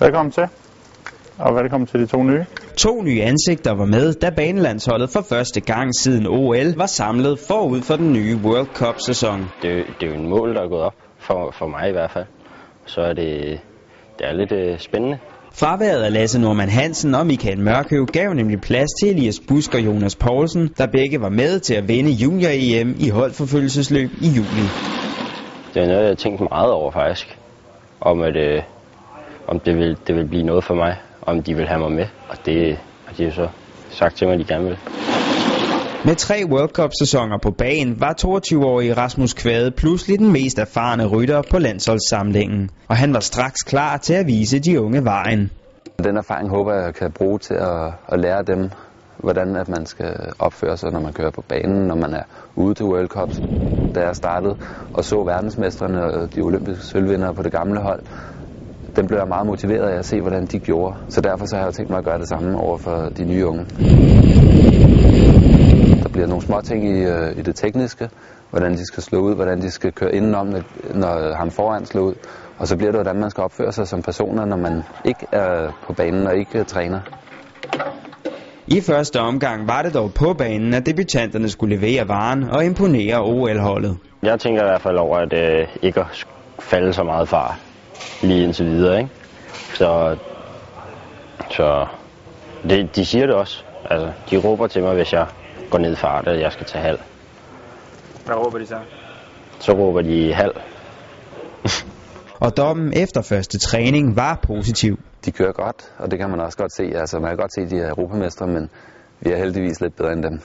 Velkommen til, og velkommen til de to nye. To nye ansigter var med, da banelandsholdet for første gang siden OL var samlet forud for den nye World Cup-sæson. Det, det er jo en mål, der er gået op, for, for mig i hvert fald. Så er det, det er lidt øh, spændende. Fraværet af Lasse Norman Hansen og Michael Mørkøv gav nemlig plads til Elias Busk og Jonas Poulsen, der begge var med til at vinde junior-EM i holdforfølgelsesløb i juli. Det er noget, jeg har tænkt meget over faktisk. Om, at, øh, om det, vil, det vil blive noget for mig. Om de vil have mig med. Og det har de jo så sagt til mig, at de gerne vil. Med tre World Cup-sæsoner på banen var 22-årige Rasmus Kvade pludselig den mest erfarne rytter på landsholdssamlingen, og han var straks klar til at vise de unge vejen. Den erfaring håber jeg kan bruge til at, at lære dem, hvordan at man skal opføre sig, når man kører på banen, når man er ude til World Cup. Da jeg startede og så verdensmestrene og de olympiske sølvvindere på det gamle hold, den blev jeg meget motiveret af at se, hvordan de gjorde. Så derfor så har jeg jo tænkt mig at gøre det samme over for de nye unge. Der bliver nogle små ting i, øh, i det tekniske, hvordan de skal slå ud, hvordan de skal køre indenom, når, ham foran slår ud. Og så bliver det, hvordan man skal opføre sig som personer, når man ikke er på banen og ikke træner. I første omgang var det dog på banen, at debutanterne skulle levere varen og imponere OL-holdet. Jeg tænker i hvert fald over, at øh, ikke at falde så meget far lige indtil videre. Ikke? Så, så det, de siger det også. Altså, de råber til mig, hvis jeg går ned i fart, at jeg skal tage halv. Hvad råber de så? Så råber de halv. Og dommen efter første træning var positiv. De kører godt, og det kan man også godt se. Altså, man kan godt se, at de er europamestre, men vi er heldigvis lidt bedre end dem.